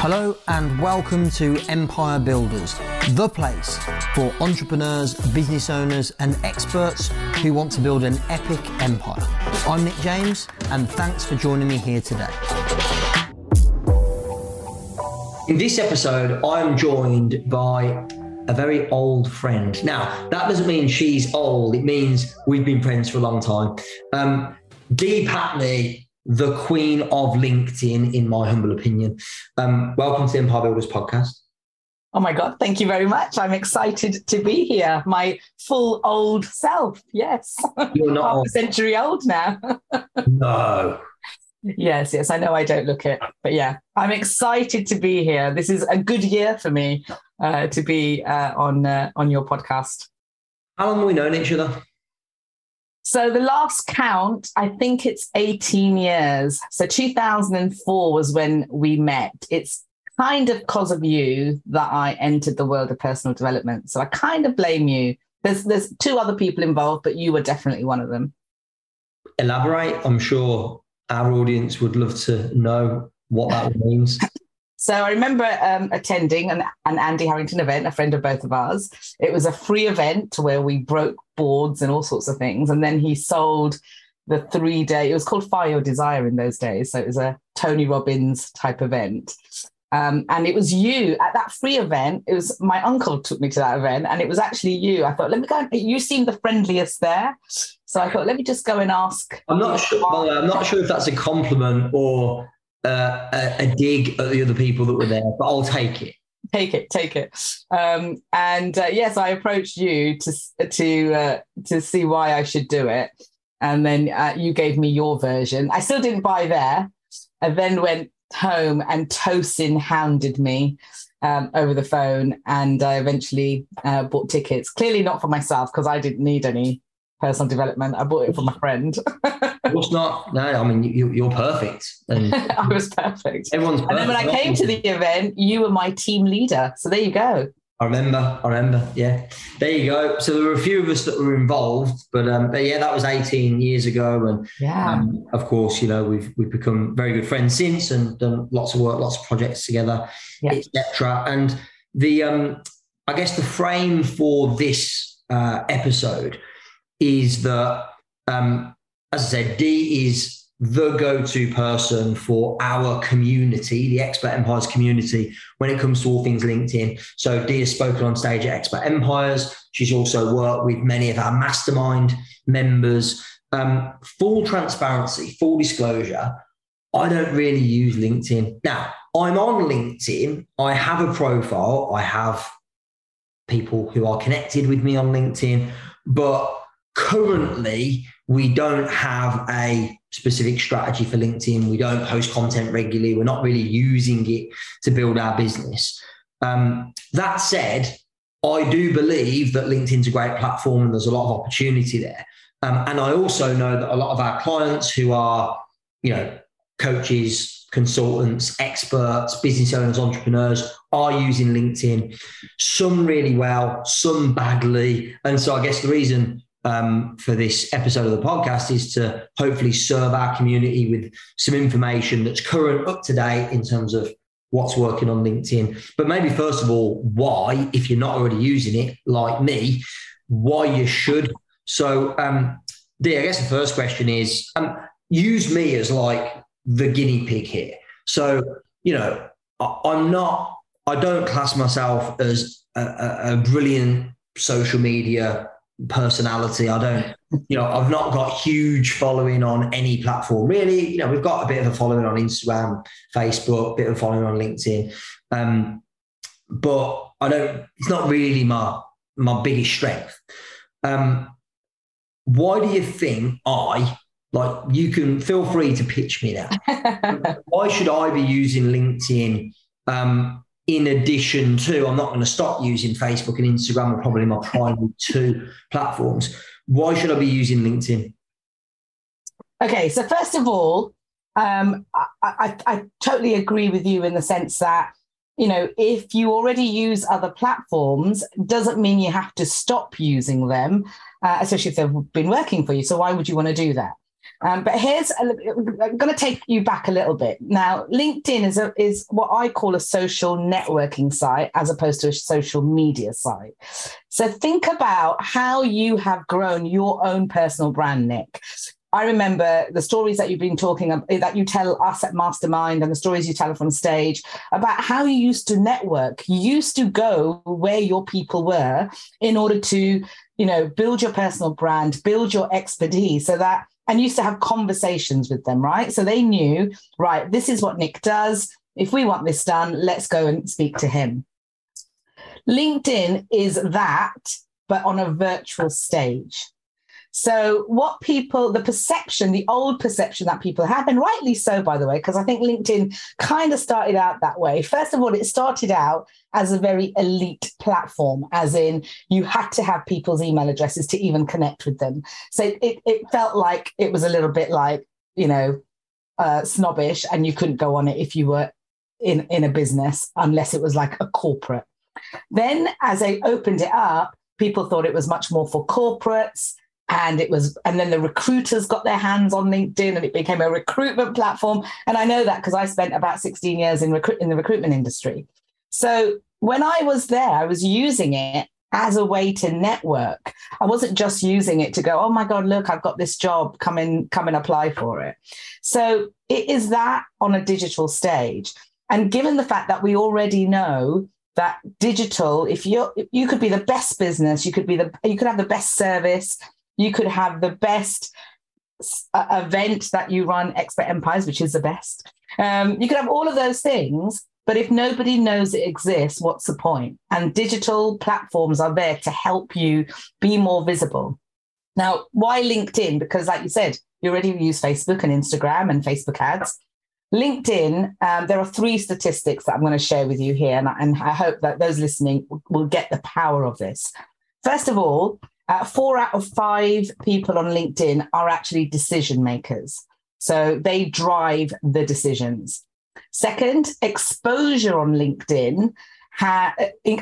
Hello and welcome to Empire Builders, the place for entrepreneurs, business owners, and experts who want to build an epic empire. I'm Nick James, and thanks for joining me here today. In this episode, I'm joined by a very old friend. Now, that doesn't mean she's old, it means we've been friends for a long time. Um, Dee Patney the queen of LinkedIn, in my humble opinion. Um, welcome to the Empire Builders podcast. Oh my God, thank you very much. I'm excited to be here. My full old self. Yes. You're not half old. a century old now. no. Yes, yes, I know I don't look it, but yeah, I'm excited to be here. This is a good year for me uh, to be uh, on uh, on your podcast. How long have we known each other? So the last count, I think it's 18 years. So 2004 was when we met. It's kind of because of you that I entered the world of personal development. So I kind of blame you. There's there's two other people involved, but you were definitely one of them. Elaborate. I'm sure our audience would love to know what that means. So I remember um, attending an, an Andy Harrington event, a friend of both of ours. It was a free event where we broke boards and all sorts of things. And then he sold the three day, it was called Fire Your Desire in those days. So it was a Tony Robbins type event. Um, and it was you at that free event. It was my uncle took me to that event, and it was actually you. I thought, let me go. You seemed the friendliest there, so I thought, let me just go and ask. I'm not sure. I'm not sure if that's a compliment or uh, a, a, dig at the other people that were there, but I'll take it. Take it, take it. Um, and uh, yes, I approached you to to uh, to see why I should do it, and then uh, you gave me your version. I still didn't buy there. I then went home, and Tosin hounded me um, over the phone, and I eventually uh, bought tickets. Clearly not for myself because I didn't need any personal development. I bought it for my friend. of course not. No, I mean you, are perfect. And I was perfect. Everyone's perfect. And then when I came to the event, you were my team leader. So there you go. I remember. I remember. Yeah, there you go. So there were a few of us that were involved, but um, but yeah, that was 18 years ago, and yeah, um, of course, you know, we've we've become very good friends since, and done lots of work, lots of projects together, yeah. etc. And the um, I guess the frame for this uh, episode is that, um, as I said, Dee is the go-to person for our community, the Expert Empires community, when it comes to all things LinkedIn. So Dee has spoken on stage at Expert Empires. She's also worked with many of our mastermind members. Um, full transparency, full disclosure. I don't really use LinkedIn. Now, I'm on LinkedIn. I have a profile. I have people who are connected with me on LinkedIn, but currently we don't have a specific strategy for LinkedIn. We don't post content regularly. We're not really using it to build our business. Um, that said, I do believe that LinkedIn's a great platform and there's a lot of opportunity there. Um, and I also know that a lot of our clients who are, you know, coaches, consultants, experts, business owners, entrepreneurs are using LinkedIn. Some really well, some badly. And so I guess the reason um, for this episode of the podcast is to hopefully serve our community with some information that's current, up to date in terms of what's working on LinkedIn. But maybe first of all, why, if you're not already using it, like me, why you should. So, um, Dee, I guess the first question is um, use me as like the guinea pig here. So, you know, I, I'm not, I don't class myself as a, a, a brilliant social media personality. I don't, you know, I've not got huge following on any platform really. You know, we've got a bit of a following on Instagram, Facebook, a bit of a following on LinkedIn. Um, but I don't, it's not really my my biggest strength. Um, why do you think I like you can feel free to pitch me now? why should I be using LinkedIn um, in addition to, I'm not going to stop using Facebook and Instagram are probably my primary two platforms. Why should I be using LinkedIn? Okay, so first of all, um, I, I, I, totally agree with you in the sense that you know if you already use other platforms, doesn't mean you have to stop using them, uh, especially if they've been working for you. So why would you want to do that? Um, but here's i I'm going to take you back a little bit. Now, LinkedIn is a, is what I call a social networking site as opposed to a social media site. So think about how you have grown your own personal brand, Nick. I remember the stories that you've been talking about, that you tell us at Mastermind and the stories you tell from stage about how you used to network. You used to go where your people were in order to, you know, build your personal brand, build your expertise so that, and used to have conversations with them, right? So they knew, right, this is what Nick does. If we want this done, let's go and speak to him. LinkedIn is that, but on a virtual stage. So, what people, the perception, the old perception that people have, and rightly so, by the way, because I think LinkedIn kind of started out that way. First of all, it started out as a very elite platform, as in you had to have people's email addresses to even connect with them. So, it, it felt like it was a little bit like, you know, uh, snobbish, and you couldn't go on it if you were in, in a business unless it was like a corporate. Then, as they opened it up, people thought it was much more for corporates and it was and then the recruiters got their hands on linkedin and it became a recruitment platform. And i know that because i spent about 16 years in recruit in the recruitment industry. So when i was there i was using it as a way to network. I wasn't just using it to go oh my god look i've got this job. Come in come and apply for it. So it is that on a digital stage. And given the fact that we already know that digital if you you could be the best business you could be the you could have the best service you could have the best uh, event that you run, Expert Empires, which is the best. Um, you could have all of those things, but if nobody knows it exists, what's the point? And digital platforms are there to help you be more visible. Now, why LinkedIn? Because, like you said, you already use Facebook and Instagram and Facebook ads. LinkedIn, um, there are three statistics that I'm going to share with you here, and, and I hope that those listening will get the power of this. First of all, uh, four out of five people on LinkedIn are actually decision makers. So they drive the decisions. Second, exposure on LinkedIn ha-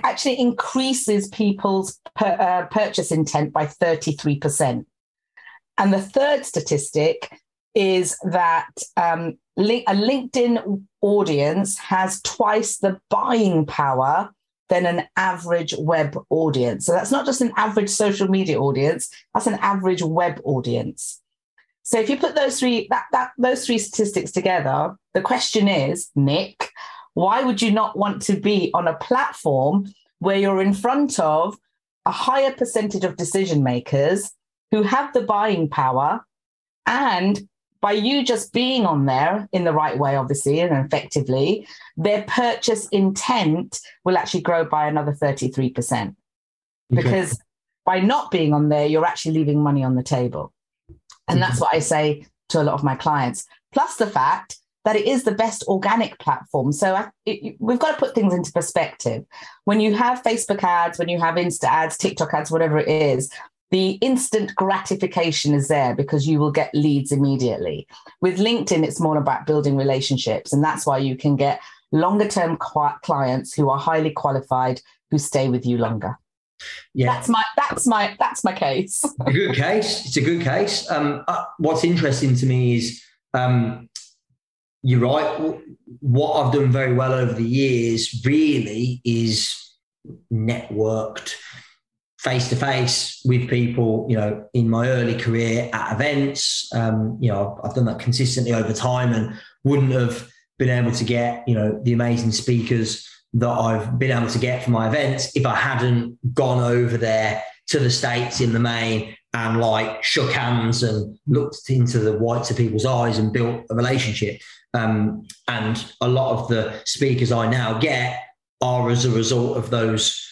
actually increases people's per, uh, purchase intent by 33%. And the third statistic is that um, a LinkedIn audience has twice the buying power than an average web audience. So that's not just an average social media audience, that's an average web audience. So if you put those three that, that those three statistics together, the question is, Nick, why would you not want to be on a platform where you're in front of a higher percentage of decision makers who have the buying power and by you just being on there in the right way, obviously, and effectively, their purchase intent will actually grow by another 33%. Because by not being on there, you're actually leaving money on the table. And that's mm-hmm. what I say to a lot of my clients. Plus the fact that it is the best organic platform. So I, it, we've got to put things into perspective. When you have Facebook ads, when you have Insta ads, TikTok ads, whatever it is, the instant gratification is there because you will get leads immediately. With LinkedIn, it's more about building relationships. And that's why you can get longer term clients who are highly qualified who stay with you longer. Yeah, that's my that's my that's my case. a good case. It's a good case. Um, uh, what's interesting to me is um, you're right. What I've done very well over the years really is networked face to face with people, you know, in my early career at events. Um, you know, I've, done that consistently over time and wouldn't have been able to get, you know, the amazing speakers that I've been able to get for my events if I hadn't gone over there to the States in the main and like shook hands and looked into the whites of people's eyes and built a relationship. Um, and a lot of the speakers I now get are as a result of those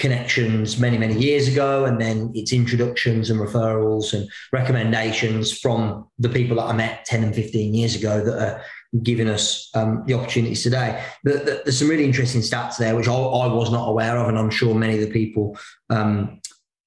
connections many, many years ago, and then it's introductions and referrals and recommendations from the people that I met 10 and 15 years ago that are giving us um, the opportunities today. There's some really interesting stats there, which I, I, was not aware of, and I'm sure many of the people um,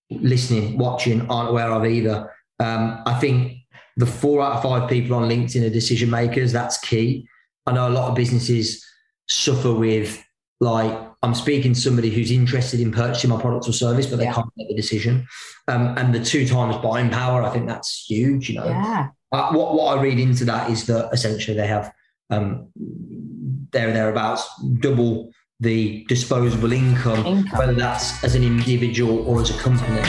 listening, watching aren't aware of either. Um, I think the four out of five people on LinkedIn are decision makers. That's key. I know a lot of businesses suffer with like I'm speaking to somebody who's interested in purchasing my product or service, but they yeah. can't make the decision. Um, and the two times buying power, I think that's huge. You know, yeah. uh, what what I read into that is that essentially they have um, there thereabouts double the disposable income, income, whether that's as an individual or as a company.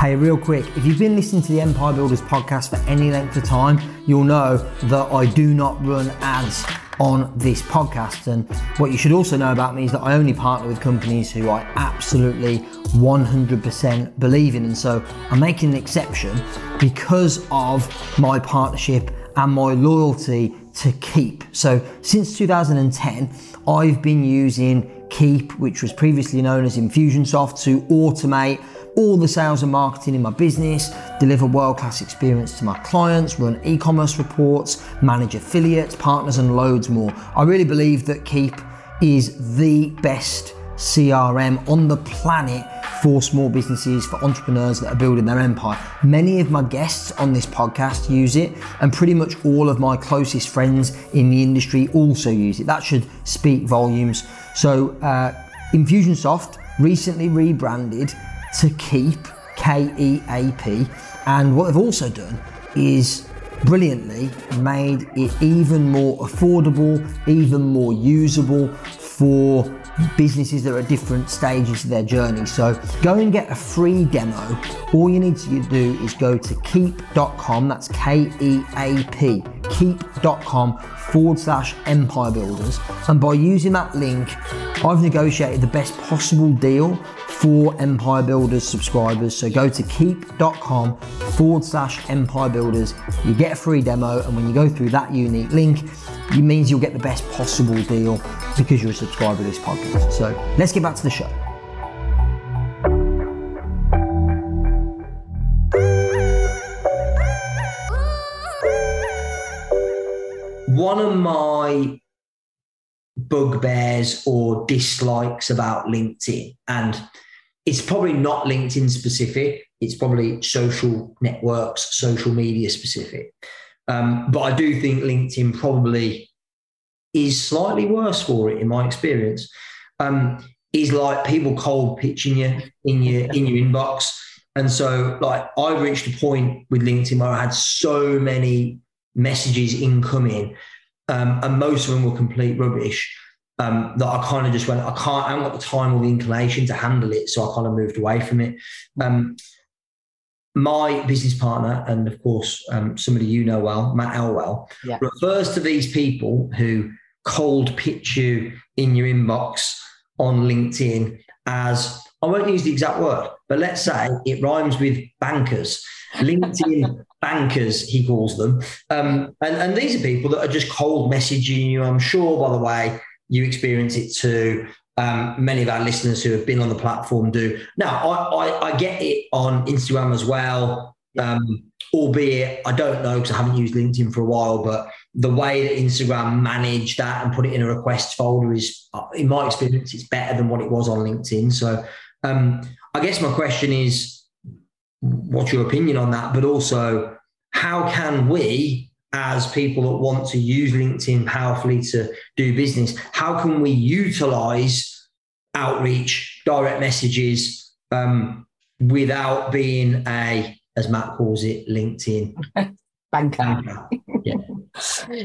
Hey, real quick, if you've been listening to the Empire Builders podcast for any length of time, you'll know that I do not run ads on this podcast. And what you should also know about me is that I only partner with companies who I absolutely 100% believe in. And so I'm making an exception because of my partnership and my loyalty to Keap. So since 2010, I've been using Keap, which was previously known as Infusionsoft, to automate all the sales and marketing in my business, deliver world class experience to my clients, run e commerce reports, manage affiliates, partners, and loads more. I really believe that Keap is the best CRM on the planet for small businesses, for entrepreneurs that are building their empire. Many of my guests on this podcast use it, and pretty much all of my closest friends in the industry also use it. That should speak volumes. So, uh, Infusionsoft recently rebranded to Keap, K E A P, and what they've also done is brilliantly made it even more affordable, even more usable for businesses that are at different stages of their journey. So go and get a free demo. All you need to do is go to keap.com, that's K E A P, keap.com forward slash empire builders. And by using that link, I've negotiated the best possible deal for Empire Builders subscribers. So go to keap.com forward slash Empire Builders. You get a free demo, and when you go through that unique link, it means you'll get the best possible deal because you're a subscriber to this podcast. So let's get back to the show. One of my bugbears or dislikes about LinkedIn, and it's probably not LinkedIn specific, it's probably social networks, social media specific. Um, but I do think LinkedIn probably is slightly worse for it in my experience. Um, is like people cold pitching you in your in your inbox. And so like I reached a point with LinkedIn where I had so many messages incoming, um, and most of them were complete rubbish. Um, that I kind of just went, I can't, I haven't got the time or the inclination to handle it. So I kind of moved away from it. Um, my business partner, and of course, um, somebody you know well, Matt Elwell, yeah. refers to these people who cold pitch you in your inbox on LinkedIn as I won't use the exact word, but let's say it rhymes with bankers. LinkedIn bankers, he calls them. Um, and, and these are people that are just cold messaging you. I'm sure, by the way, you experience it too. Um, many of our listeners who have been on the platform do. Now, I, I, I get it on Instagram as well, um, albeit I don't know because I haven't used LinkedIn for a while, but the way that Instagram managed that and put it in a request folder is, uh, in my experience, it's better than what it was on LinkedIn. So um, I guess my question is, what's your opinion on that? But also, how can we, as people that want to use LinkedIn powerfully to do business, how can we utilize outreach, direct messages um, without being a, as Matt calls it, LinkedIn banker? Yeah.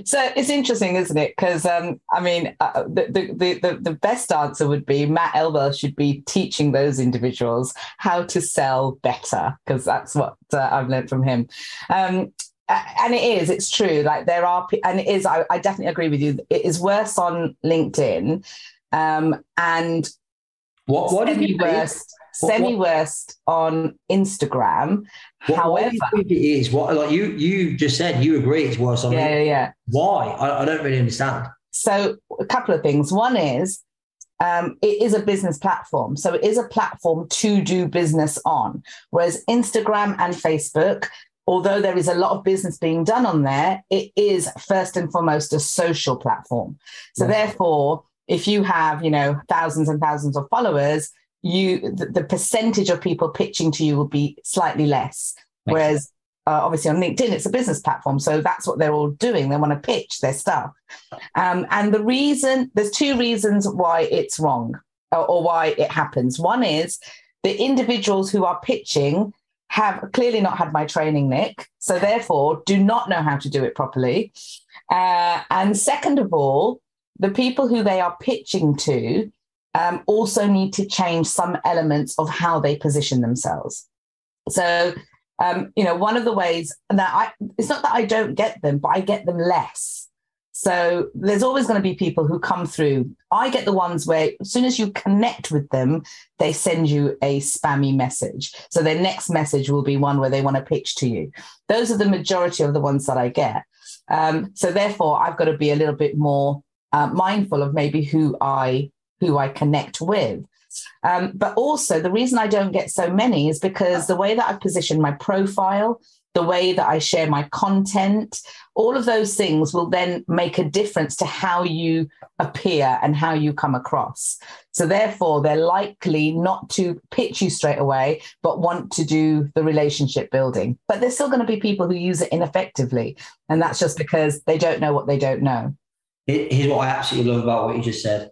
so it's interesting, isn't it? Because um, I mean, uh, the, the, the the best answer would be Matt Elwell should be teaching those individuals how to sell better, because that's what uh, I've learned from him. Um, and it is, it's true. Like there are, and it is. I, I definitely agree with you. It is worse on LinkedIn, um, and what what semi worse, semi worst on Instagram. What, However, what it is what like you you just said you agree it's worse on. Yeah, yeah, yeah. Why? I, I don't really understand. So a couple of things. One is um, it is a business platform. So it is a platform to do business on. Whereas Instagram and Facebook, although there is a lot of business being done on there, it is first and foremost a social platform. So yeah. therefore, if you have, you know, thousands and thousands of followers, you the, the, percentage of people pitching to you will be slightly less. Whereas uh, obviously on LinkedIn, it's a business platform, so that's what they're all doing. They want to pitch their stuff, um, and the reason there's two reasons why it's wrong or, or why it happens. One is the individuals who are pitching have clearly not had my training, Nick. So therefore, do not know how to do it properly. Uh, and second of all, the people who they are pitching to um, also need to change some elements of how they position themselves. So, um, you know, one of the ways that I, it's not that I don't get them, but I get them less. So there's always going to be people who come through. I get the ones where as soon as you connect with them, they send you a spammy message. So their next message will be one where they want to pitch to you. Those are the majority of the ones that I get. Um, so therefore, I've got to be a little bit more uh, mindful of maybe who I who I connect with. Um, but also, the reason I don't get so many is because the way that I position my profile, the way that I share my content, all of those things will then make a difference to how you appear and how you come across. So, therefore, they're likely not to pitch you straight away, but want to do the relationship building. But there's still going to be people who use it ineffectively. And that's just because they don't know what they don't know. Here's what I absolutely love about what you just said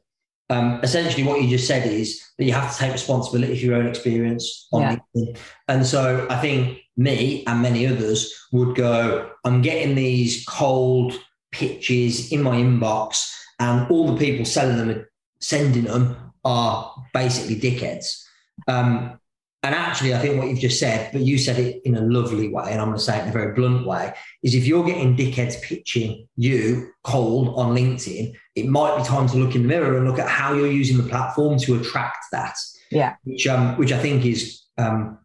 um, essentially what you just said is that you have to take responsibility for your own experience on yeah. LinkedIn. And so I think me and many others would go, I'm getting these cold pitches in my inbox, and all the people selling them, sending them are basically dickheads. Um, and actually, I think what you've just said, but you said it in a lovely way, and I'm going to say it in a very blunt way, is if you're getting dickheads pitching you cold on LinkedIn, it might be time to look in the mirror and look at how you're using the platform to attract that. Yeah. Which um, which I think is um,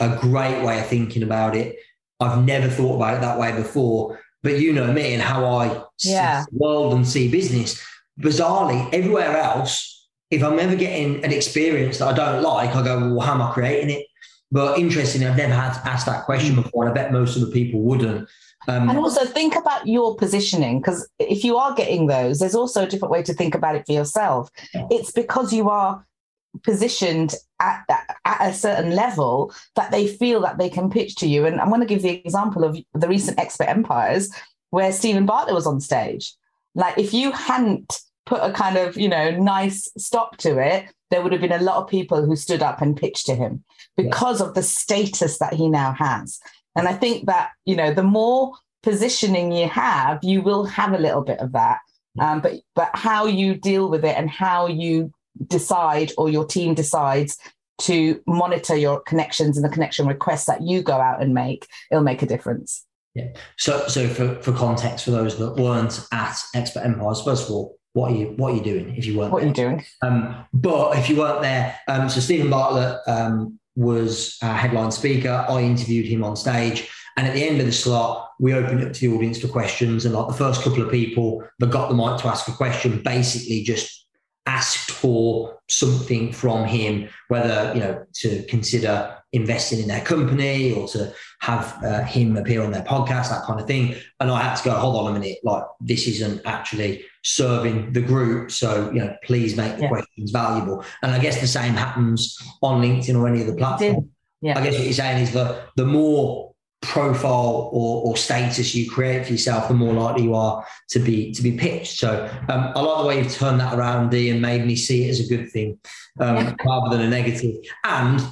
a great way of thinking about it. I've never thought about it that way before, but you know me and how I yeah. see the world and see business. Bizarrely, everywhere else if I'm ever getting an experience that I don't like, I go, well, how am I creating it? But interestingly, I've never had to ask that question mm. before, and I bet most of the people wouldn't. Um, and also think about your positioning, because if you are getting those, there's also a different way to think about it for yourself. It's because you are positioned at, at a certain level that they feel that they can pitch to you. And I'm going to give the example of the recent Expert Empires where Steven Bartlett was on stage. Like if you hadn't put a kind of, you know, nice stop to it, there would have been a lot of people who stood up and pitched to him because yeah. of the status that he now has. And I think that, you know, the more positioning you have, you will have a little bit of that. Um, but but how you deal with it and how you decide or your team decides to monitor your connections and the connection requests that you go out and make, it'll make a difference. Yeah. So so for, for context for those that weren't at Expert Empires, first of all, what are you what are you doing if you weren't what there? are you doing um, but if you weren't there um, so steven bartlett um, was a headline speaker. I interviewed him on stage. And at the end of the slot we opened it to the audience for questions. And like the first couple of people that got the mic to ask a question basically just asked for something from him whether you know to consider investing in their company or to have uh, him appear on their podcast that kind of thing and i had to go hold on a minute like this isn't actually serving the group. So, you know, please make the yeah. questions valuable. And I guess the same happens on LinkedIn or any other platform. Yeah. I guess what you're saying is that the more profile or, or status you create for yourself, the more likely you are to be to be pitched. So um, I like the way you've turned that around, Dee, and made me see it as a good thing um, yeah. rather than a negative. And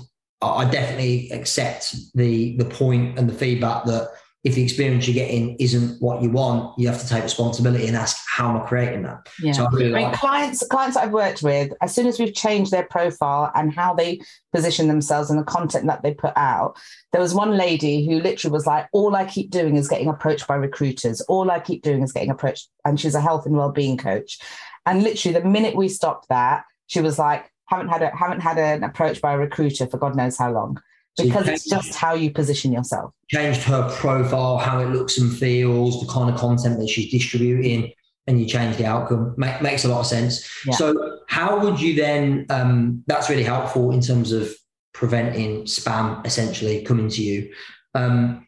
I definitely accept the the point and the feedback that if the experience you're getting isn't what you want, you have to take responsibility and ask, how am I creating that? Yeah. So I, really I mean, clients, clients I've worked with, as soon as we've changed their profile and how they position themselves and the content that they put out, there was one lady who literally was like, all I keep doing is getting approached by recruiters. All I keep doing is getting approached. And she's a health and well-being coach. And literally the minute we stopped that, she was like, haven't had a, haven't had an approach by a recruiter for God knows how long because so it's just how you position yourself. Changed her profile, how it looks and feels, the kind of content that she's distributing, and you change the outcome. Make, makes a lot of sense. Yeah. So, how would you then? Um, that's really helpful in terms of preventing spam essentially coming to you. Um,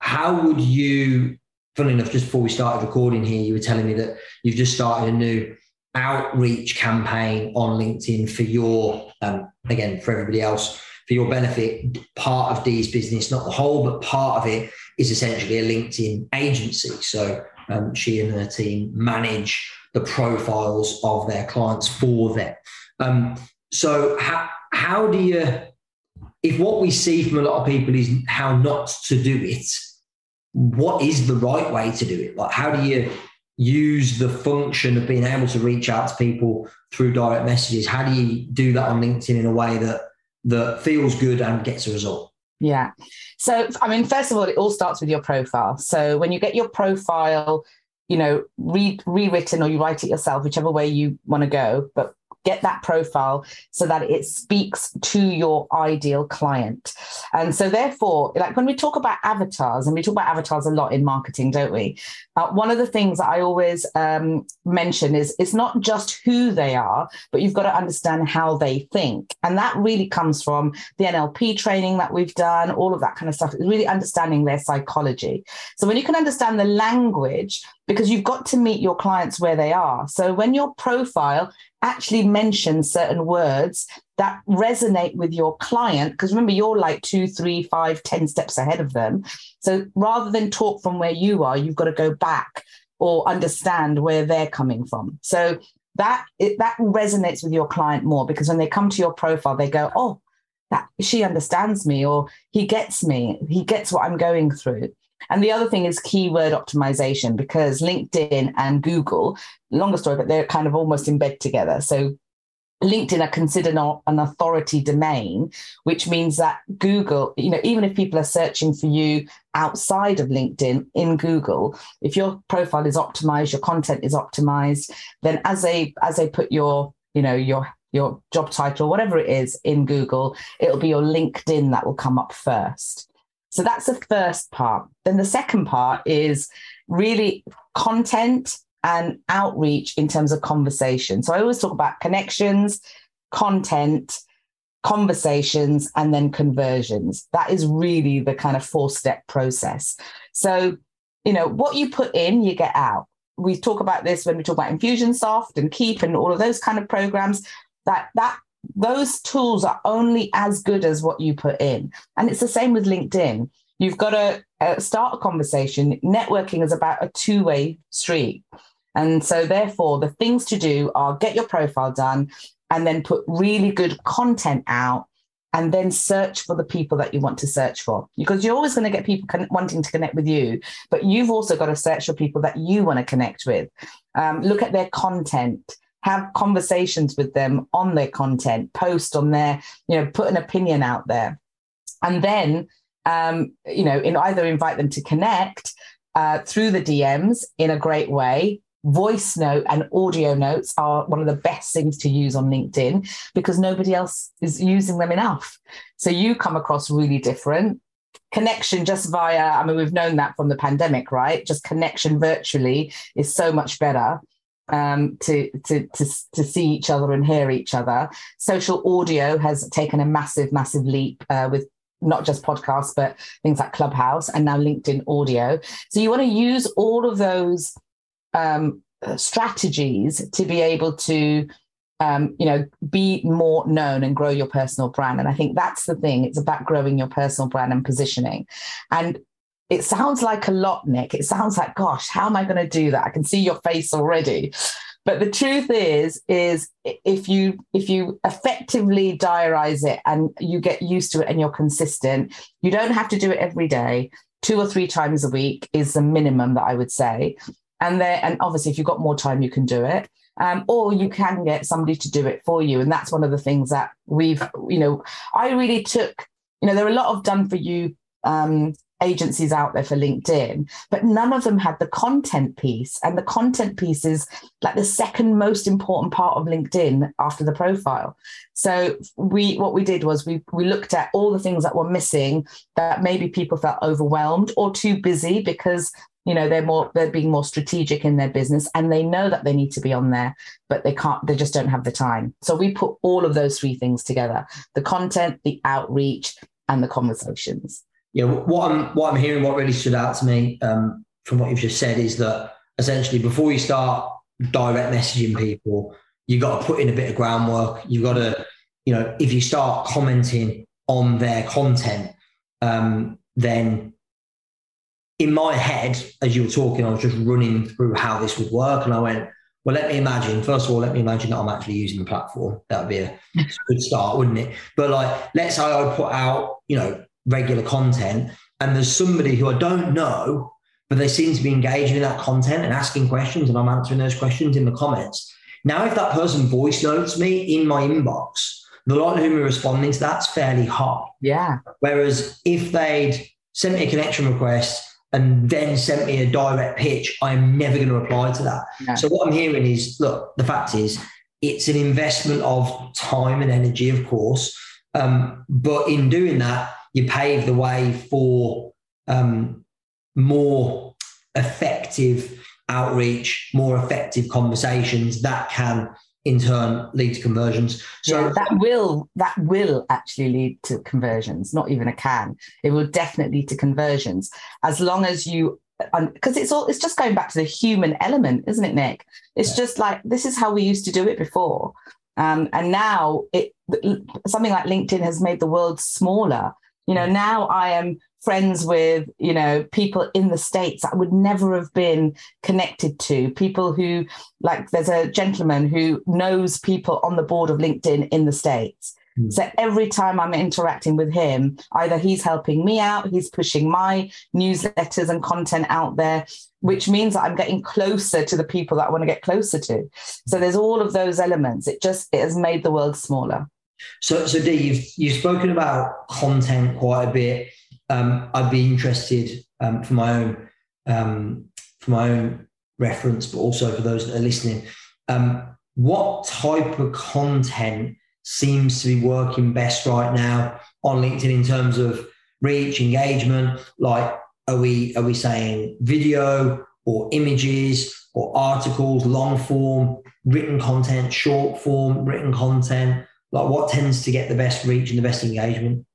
how would you? Funny enough, just before we started recording here, you were telling me that you've just started a new outreach campaign on LinkedIn for your, um, again, for everybody else for your benefit, part of Dee's business, not the whole, but part of it is essentially a LinkedIn agency. So um, she and her team manage the profiles of their clients for them. Um, so how how do you if what we see from a lot of people is how not to do it, what is the right way to do it? Like, how do you use the function of being able to reach out to people through direct messages? How do you do that on LinkedIn in a way that that feels good and gets a result? Yeah. So, I mean, first of all, it all starts with your profile. So, when you get your profile, you know, re- rewritten or you write it yourself, whichever way you want to go, but get that profile so that it speaks to your ideal client. And so, therefore, like when we talk about avatars, and we talk about avatars a lot in marketing, don't we? Uh, one of the things that I always um, mention is it's not just who they are, but you've got to understand how they think. And that really comes from the NLP training that we've done, all of that kind of stuff, really understanding their psychology. So, when you can understand the language, because you've got to meet your clients where they are. So when your profile actually mention certain words that resonate with your client, because remember, you're like two, three, five, ten steps ahead of them. So rather than talk from where you are, you've got to go back or understand where they're coming from. So that it, that resonates with your client more because when they come to your profile, they go, "Oh, that she understands me," or "He gets me. He gets what I'm going through." And the other thing is keyword optimization because LinkedIn and Google, longer story, but they're kind of almost in bed together. So LinkedIn are considered an authority domain, which means that Google, you know, even if people are searching for you outside of LinkedIn in Google, if your profile is optimized, your content is optimized, then as they as they put your, you know, your your job title, whatever it is in Google, it'll be your LinkedIn that will come up first. So that's the first part. Then the second part is really content and outreach in terms of conversation. So I always talk about connections, content, conversations, and then conversions. That is really the kind of four step process. So, you know, what you put in, you get out. We talk about this when we talk about Infusionsoft and Keap and all of those kind of programs. That that those tools are only as good as what you put in. And it's the same with LinkedIn. You've got to uh, start a conversation. Networking is about a two way street. And so, therefore, the things to do are get your profile done and then put really good content out and then search for the people that you want to search for because you're always going to get people con- wanting to connect with you but you've also got to search for people that you want to connect with um, look at their content have conversations with them on their content, post on their, you know, put an opinion out there. And then, um, you know, in either invite them to connect uh, through the DMs in a great way. Voice note and audio notes are one of the best things to use on LinkedIn because nobody else is using them enough. So you come across really different connection just via i mean we've known that from the pandemic right just connection virtually is so much better um, to, to, to, to see each other and hear each other. Social audio has taken a massive, massive leap uh, with not just podcasts, but things like Clubhouse and now LinkedIn audio. So you want to use all of those um, strategies to be able to, um, you know, be more known and grow your personal brand. And I think that's the thing. It's about growing your personal brand and positioning. And it sounds like a lot, Nick. It sounds like, gosh, how am I going to do that? I can see your face already. But the truth is, is if you if you effectively diarize it and you get used to it and you're consistent, you don't have to do it every day. Two or three times a week is the minimum that I would say. And there, and obviously, if you've got more time, you can do it. Um, or you can get somebody to do it for you. And that's one of the things that we've, you know, I really took, you know, there are a lot of done for you um, agencies out there for LinkedIn, but none of them had the content piece. And the content piece is like the second most important part of LinkedIn after the profile. So we what we did was we we looked at all the things that were missing that maybe people felt overwhelmed or too busy because you know they're more they're being more strategic in their business and they know that they need to be on there but they can't they just don't have the time so we put all of those three things together the content the outreach and the conversations yeah, what I'm what I'm hearing, what really stood out to me um, from what you've just said is that essentially before you start direct messaging people, you've got to put in a bit of groundwork. You've got to, you know, if you start commenting on their content, um, then in my head, as you were talking, I was just running through how this would work, and I went, well, let me imagine. First of all, let me imagine that I'm actually using the platform. That would be a good start, wouldn't it? But like, let's say I would put out, you know, regular content, and there's somebody who I don't know, but they seem to be engaging in that content and asking questions, and I'm answering those questions in the comments. Now, if that person voice notes me in my inbox, the likelihood of me responding to that's fairly high. Yeah. Whereas if they'd sent me a connection request and then sent me a direct pitch, I'm never going to reply to that. No. So what I'm hearing is, look, the fact is, it's an investment of time and energy, of course. Um, but in doing that, you pave the way for um, more effective outreach, more effective conversations that can in turn lead to conversions. So yeah, that will that will actually lead to conversions, not even a can. It will definitely lead to conversions as long as you because it's all it's just going back to the human element, isn't it, Nick? It's yeah. just like this is how we used to do it before. Um, and now it something like LinkedIn has made the world smaller. You know, now I am friends with you know people in the states I would never have been connected to. People who like there's a gentleman who knows people on the board of linkedin in the states. Mm. so every time i'm interacting with him either he's helping me out he's pushing my newsletters and content out there which means that i'm getting closer to the people that i want to get closer to. So there's all of those elements. It just it has made the world smaller so so Dee, you've you've spoken about content quite a bit um, I'd be interested um, for my own um, for my own reference, but also for those that are listening. Um, what type of content seems to be working best right now on LinkedIn in terms of reach, engagement? Like, are we are we saying video or images or articles, long form, written content, short form, written content? Like, what tends to get the best reach and the best engagement?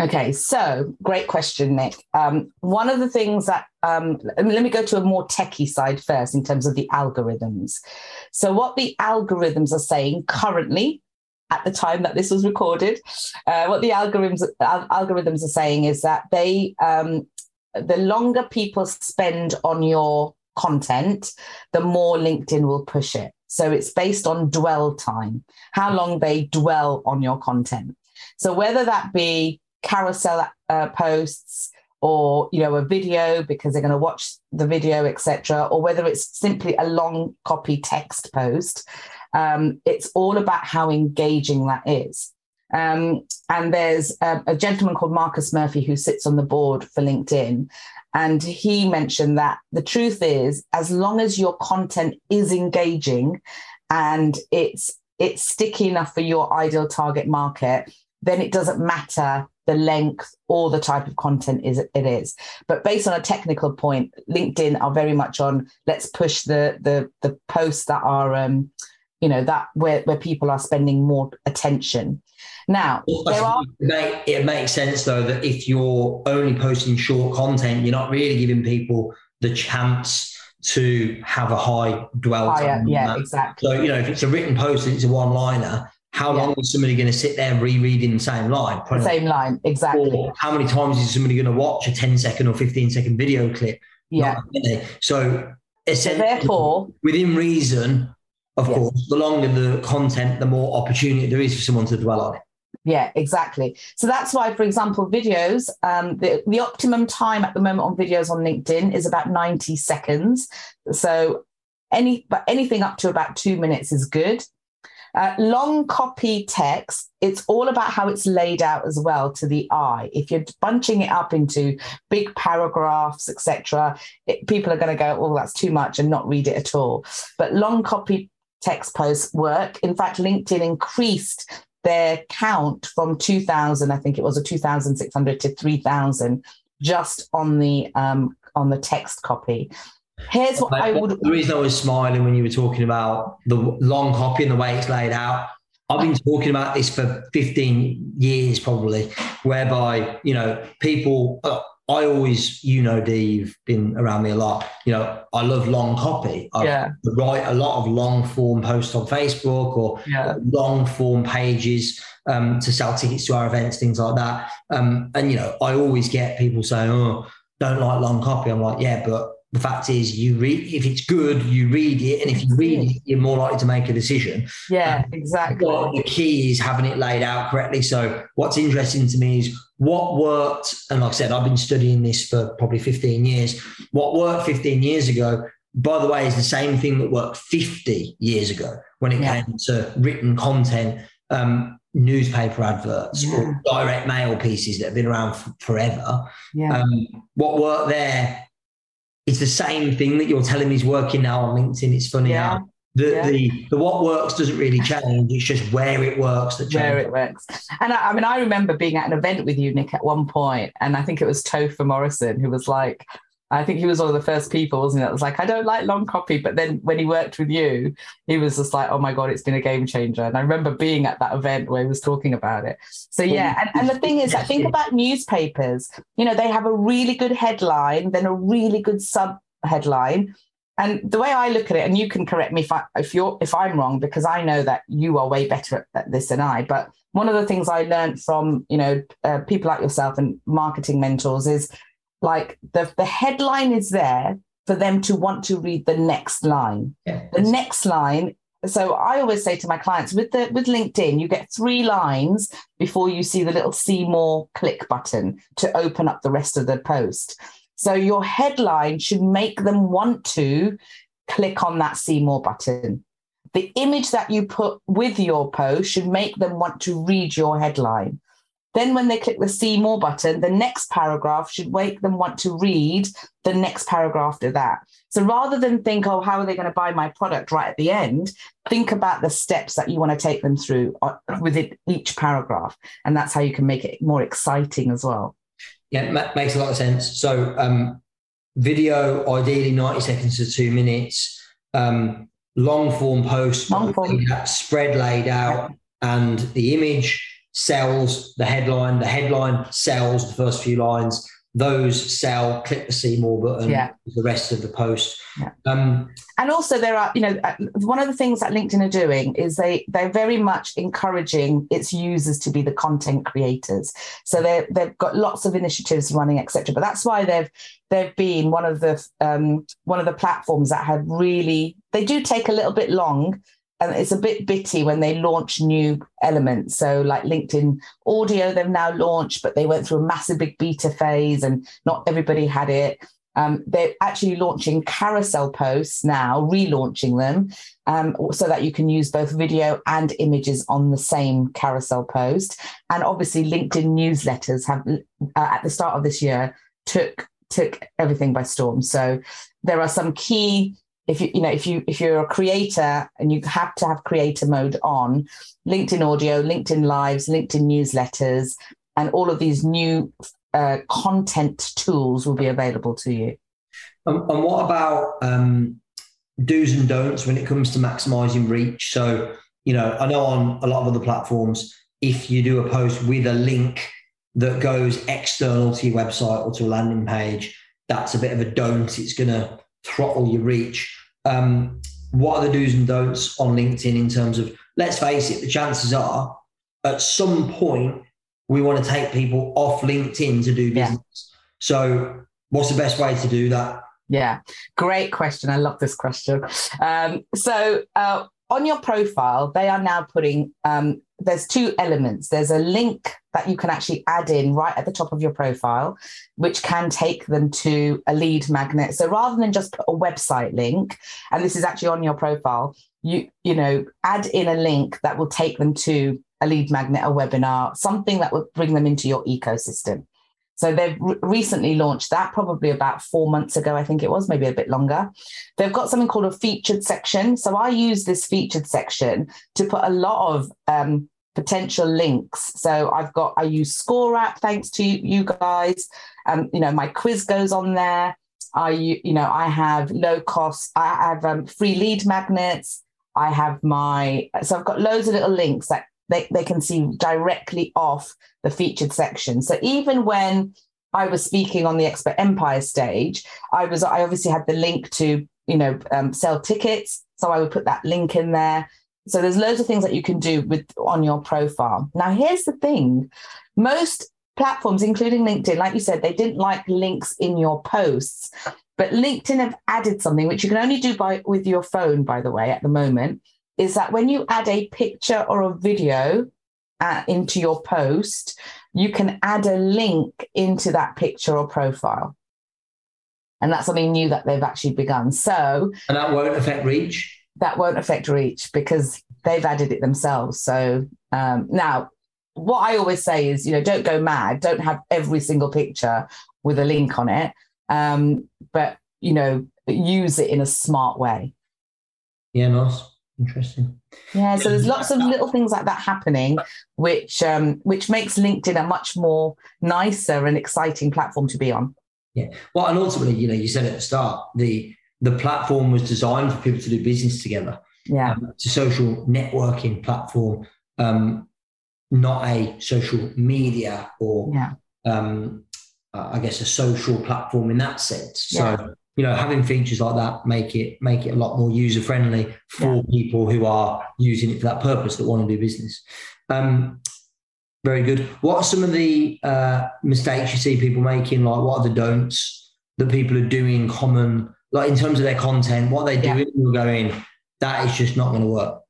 Okay, so great question, Nick. Um, one of the things that, um, let me go to a more techie side first in terms of the algorithms. So, what the algorithms are saying currently, at the time that this was recorded, uh, what the algorithms al- algorithms are saying is that they, um, the longer people spend on your content, the more LinkedIn will push it. So it's based on dwell time, how long they dwell on your content. So whether that be carousel uh, posts or you know a video because they're going to watch the video etc or whether it's simply a long copy text post um, it's all about how engaging that is um, and there's a, a, gentleman called marcus murphy who sits on the board for linkedin and he mentioned that the truth is as long as your content is engaging and it's it's sticky enough for your ideal target market then it doesn't matter the length or the type of content is it is. But based on a technical point, LinkedIn are very much on let's push the the the posts that are um, you know that where where people are spending more attention. Now, there are- it, make, it makes sense though that if you're only posting short content, you're not really giving people the chance to have a high dwell time. Yeah, exactly. So you know, if it's a written post and it's a one-liner, how yeah. long is somebody going to sit there rereading the same line? The same line, exactly. Or how many times is somebody going to watch a 10 second or 15 second video clip? Yeah. So, so therefore, within reason, of yeah. course, the longer the content, the more opportunity there is for someone to dwell on it. Yeah, exactly. So that's why, for example, videos, um, the, the optimum time at the moment on videos on LinkedIn is about 90 seconds. So any but anything up to about two minutes is good. Uh, long copy text, it's all about how it's laid out as well to the eye. If you're bunching it up into big paragraphs, etc., people are going to go, "Oh, that's too much," and not read it at all. But long copy text posts work. In fact, LinkedIn increased their count from 2,000, I think it was a 2,600 to 3,000, just on the um, on the text copy. Here's what I would. The reason I was smiling when you were talking about the long copy and the way it's laid out, I've been talking about this for 15 years probably, whereby, you know, people, uh, I always, you know, Dee, you've been around me a lot. You know, I love long copy. I yeah. write a lot of long form posts on Facebook or yeah. long form pages um, to sell tickets to our events, things like that. Um, and, you know, I always get people saying, oh, don't like long copy. I'm like, yeah, but the fact is, you read if it's good, you read it, and if you read it, you're more likely to make a decision. Yeah, um, exactly. Well, the key is having it laid out correctly. So, what's interesting to me is what worked, and like I said, I've been studying this for probably 15 years. What worked 15 years ago, by the way, is the same thing that worked 50 years ago when it yeah. came to written content. Um, newspaper adverts yeah. or direct mail pieces that have been around forever. Yeah. Um, what worked there it's the same thing that you're telling me is working now on LinkedIn. It's funny yeah. how the, yeah. the the what works doesn't really change. It's just where it works that changes. Where it works. And I, I, mean, I remember being at an event with you, Nick, at one point, and I think it was Topher Morrison who was like, I think he was one of the first people, wasn't it? It was like, I don't like long copy. But then when he worked with you, he was just like, oh my God, it's been a game changer. And I remember being at that event where he was talking about it. So, yeah. And, and the thing is, I think about newspapers, you know, they have a really good headline, then a really good sub headline. And the way I look at it, and you can correct me if, I, if you're if I'm wrong, because I know that you are way better at, at this than I. But one of the things I learned from you know uh, people like yourself and marketing mentors is like the, the headline is there for them to want to read the next line. Yeah. The next line. So I always say to my clients with the with LinkedIn, you get three lines before you see the little see more click button to open up the rest of the post. So your headline should make them want to click on that see more button. The image that you put with your post should make them want to read your headline. Then, when they click the see more button, the next paragraph should make them want to read the next paragraph after that. So rather than think, oh, how are they going to buy my product right at the end? Think about the steps that you want to take them through uh, within each paragraph. And that's how you can make it more exciting as well. Yeah, makes a lot of sense. So, um, video, ideally 90 seconds to two minutes, um, long form post, long form. spread laid out, and the image sells the headline. The headline sells the first few lines. Those sell. Click the see more button. Yeah. The rest of the post. Yeah. Um, and also, there are you know uh, one of the things that LinkedIn are doing is they they're very much encouraging its users to be the content creators. So they they've got lots of initiatives running, etc. But that's why they've they've been one of the um, one of the platforms that have really they do take a little bit long and it's a bit bitty when they launch new elements. So, like LinkedIn Audio, they've now launched, but they went through a massive big beta phase, and not everybody had it. Um, they're actually launching carousel posts now, relaunching them, um, so that you can use both video and images on the same carousel post. And obviously, LinkedIn newsletters have uh, at the start of this year took took everything by storm. So there are some key if you you know if you if you're a creator and you have to have creator mode on linkedin audio linkedin lives linkedin newsletters and all of these new uh, content tools will be available to you. Um, and what about um, do's and don'ts when it comes to maximizing reach? So you know i know on a lot of other platforms if you do a post with a link that goes external to your website or to a landing page that's a bit of a don't. It's going to throttle your reach. Um, what are the do's and don'ts on LinkedIn in terms of, let's face it, the chances are at some point we want to take people off LinkedIn to do business. Yeah. So, what's the best way to do that? Yeah, great question. I love this question. Um, so, uh, on your profile, they are now putting um, there's two elements. There's a link that you can actually add in right at the top of your profile, which can take them to a lead magnet. So rather than just put a website link, and this is actually on your profile, you you know add in a link that will take them to a lead magnet, a webinar, something that will bring them into your ecosystem. So they've re- recently launched that, probably about four months ago, I think it was, maybe a bit longer. They've got something called a featured section. So I use this featured section to put a lot of um, potential links. So I've got I use ScoreApp thanks to you guys. Um, you know, my quiz goes on there. I you know I have low cost. I have um, free lead magnets. I have my so I've got loads of little links that they, they can see directly off the featured section. So even when I was speaking on the Expert Empire stage, I was I obviously had the link to you know um, sell tickets, so I would put that link in there. So there's loads of things that you can do with on your profile. Now here's the thing: most platforms, including LinkedIn, like you said, they didn't like links in your posts. But LinkedIn have added something which you can only do by with your phone, by the way, at the moment, is that when you add a picture or a video uh, into your post, you can add a link into that picture or profile. And that's something new that they've actually begun. So, and that won't affect reach. That won't affect reach because they've added it themselves. So um, now, what I always say is, you know, don't go mad. Don't have every single picture with a link on it, um, but you know, use it in a smart way. Yeah, nice, interesting. Yeah, so there's lots of little things like that happening, which um, which makes LinkedIn a much more nicer and exciting platform to be on. Yeah, well, and ultimately, you know, you said at the start, the the platform was designed for people to do business together. Yeah, um, it's a social networking platform, um, not a social media or, yeah. um, uh, I guess, a social platform in that sense. So. You know having features like that make it make it a lot more user friendly for yeah. people who are using it for that purpose that want to do business. Um, very good. What are some of the uh, mistakes you see people making? Like what are the don'ts that people are doing common? Like in terms of their content what they're doing yeah. you're going that is just not going to work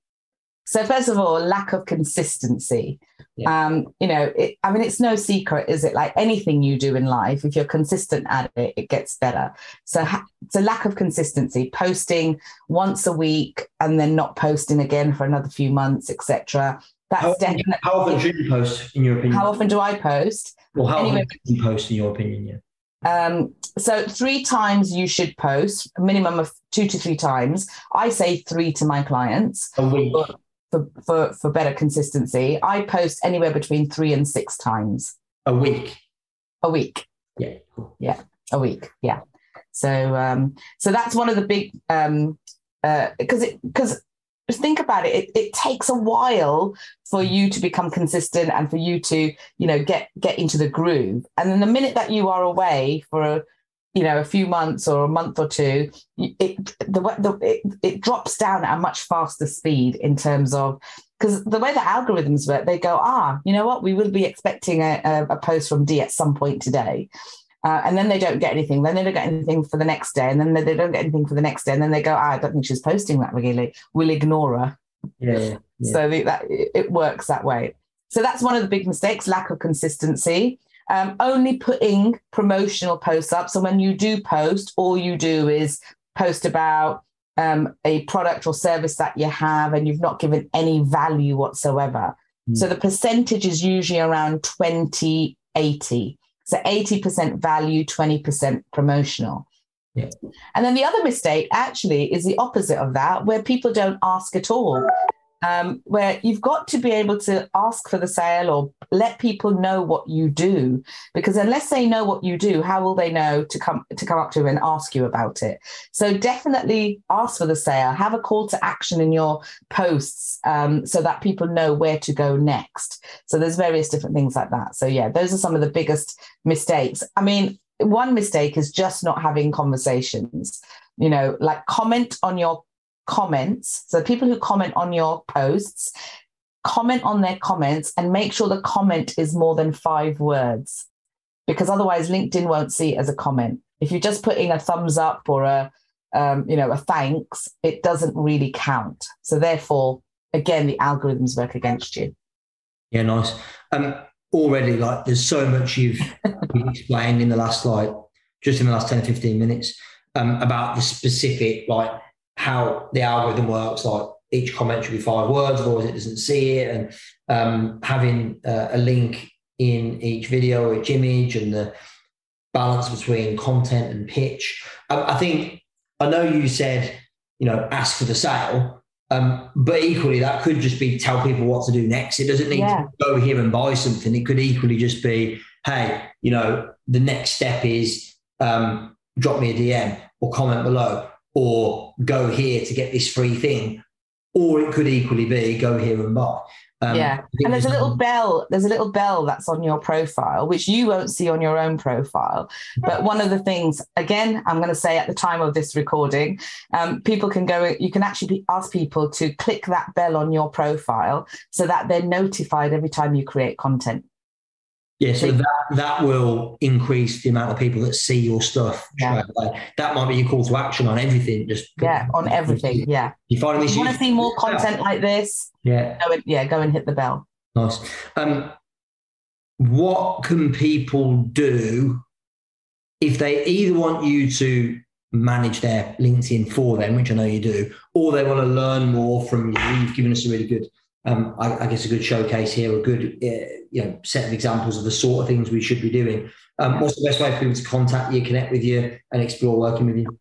so first of all lack of consistency yeah. Um, you know, it, I mean, it's no secret, is it? Like anything you do in life, if you're consistent at it, it gets better. So ha- it's a lack of consistency, posting once a week and then not posting again for another few months, etc. That's how, definitely. How often should you post, in your opinion? How often do I post? Well, how anyway, often do you post, in your opinion? Yeah. Um, so three times you should post, a minimum of two to three times. I say three to my clients. A week. For, for, for better consistency, I post anywhere between three and six times. A week. A week. Yeah. Yeah. A week. Yeah. So um, so that's one of the big um uh because uh, it because think about it, it, it takes a while for you to become consistent and for you to you know get get into the groove and then the minute that you are away for a you know a few months or a month or two it the, the it, it drops down at a much faster speed in terms of because the way the algorithms work they go ah you know what? We will be expecting a, a, a post from d at some point today. Uh, and then they don't get anything. Then they don't get anything for the next day. And then they, they don't get anything for the next day. And then they go ah, i don't think she's posting that regularly. We'll ignore her. Yeah, yeah. so the, that it works that way. So that's one of the big mistakes lack of consistency um, only putting promotional posts up. So when you do post, all you do is post about um, a product or service that you have and you've not given any value whatsoever. Mm. So the percentage is usually around 20 80. So 80% value, 20% promotional. Yeah. And then the other mistake actually is the opposite of that, where people don't ask at all um, where you've got to be able to ask for the sale or let people know what you do. Because unless they know what you do how will they know to come to come up to you and ask you about it? So definitely ask for the sale. Have a call to action in your posts um, so that people know where to go next. So there's various different things like that. So yeah those are some of the biggest mistakes. I mean one mistake is just not having conversations. You know like comment on your comments. So people who comment on your posts, comment on their comments and make sure the comment is more than five words because otherwise LinkedIn won't see it as a comment. If you're just putting a thumbs up or a um, you know a thanks, it doesn't really count. So therefore, again, the algorithms work against you. Yeah, nice. Um, already, like there's so much you've, explained in the last like just in the last 10 15 minutes um, about the specific like how the algorithm works, like each comment should be five words, otherwise it doesn't see it, and um, having uh, a link in each video or each image, and the balance between content and pitch. I, I think I know you said you know ask for the sale, um, but equally that could just be tell people what to do next. It doesn't need yeah. to go here and buy something. It could equally just be, hey, you know, the next step is um, drop me a DM or comment below or go here to get this free thing, or it could equally be go here and buy. Um, yeah, and there's a little bell. There's a little bell that's on your profile, which you won't see on your own profile. But one of the things, again, I'm going to say at the time of this recording, um, people can go. You can actually be, ask people to click that bell on your profile so that they're notified every time you create content. Yeah, so that, that will increase the amount of people that see your stuff. Yeah. That might be your call to action on everything. Just yeah, on everything. Yeah. You find this? You want to see more content like this? Yeah. Go and, yeah, go and hit the bell. Nice. Um, what can people do if they either want you to manage their LinkedIn for them, which I know you do, or they want to learn more from you? You've given us a really good um, I, I, guess a good showcase here, a good uh, you know set of examples of the sort of things we should be doing. Um, what's the best way for people to contact you, connect with you, and explore working with you?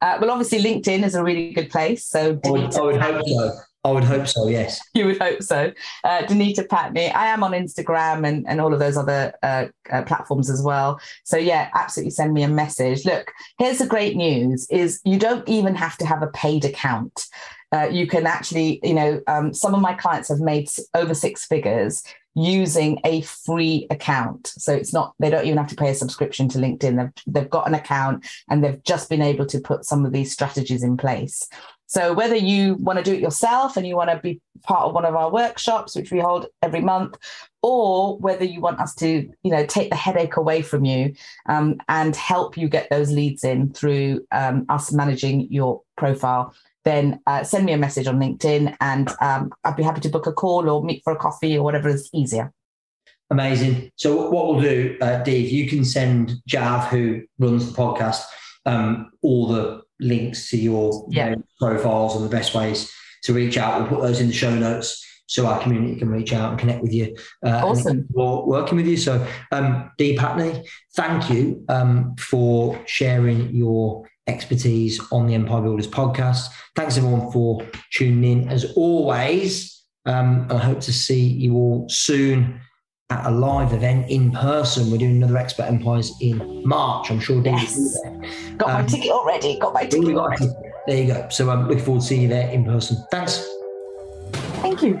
Uh, well, obviously LinkedIn is a really good place. So I would, I would hope so. I would hope so. Yes, you would hope so. Uh, Danita Patney. I am on Instagram and, and all of those other uh, uh, platforms as well. So yeah, absolutely send me a message. Look, here's the great news: is you don't even have to have a paid account uh, you can actually, you know, um, some of my clients have made over six figures using a free account. So it's not, they don't even have to pay a subscription to LinkedIn. They've, they've got an account and they've just been able to put some of these strategies in place. So whether you want to do it yourself and you want to be part of one of our workshops, which we hold every month, or whether you want us to, you know, take the headache away from you um, and help you get those leads in through um, us managing your profile, then uh, send me a message on LinkedIn and um, I'd be happy to book a call or meet for a coffee or whatever is easier. Amazing. So what we'll do, uh, Dave, you can send Jav, who runs the podcast, um, all the links to your yeah. you know, profiles and the best ways to reach out. We'll put those in the show notes so our community can reach out and connect with you. Uh, awesome. working with you. So, um, Dee Patney, thank you um, for sharing your expertise on the Empire Builders podcast. Thanks everyone for tuning in as always. Um, I hope to see you all soon at a live event in person. We're doing another Expert Empires in March. I'm sure yes. Got um, my ticket already. Got my ticket. Already. There you go. So I'm um, looking forward to seeing you there in person. Thanks. Thank you.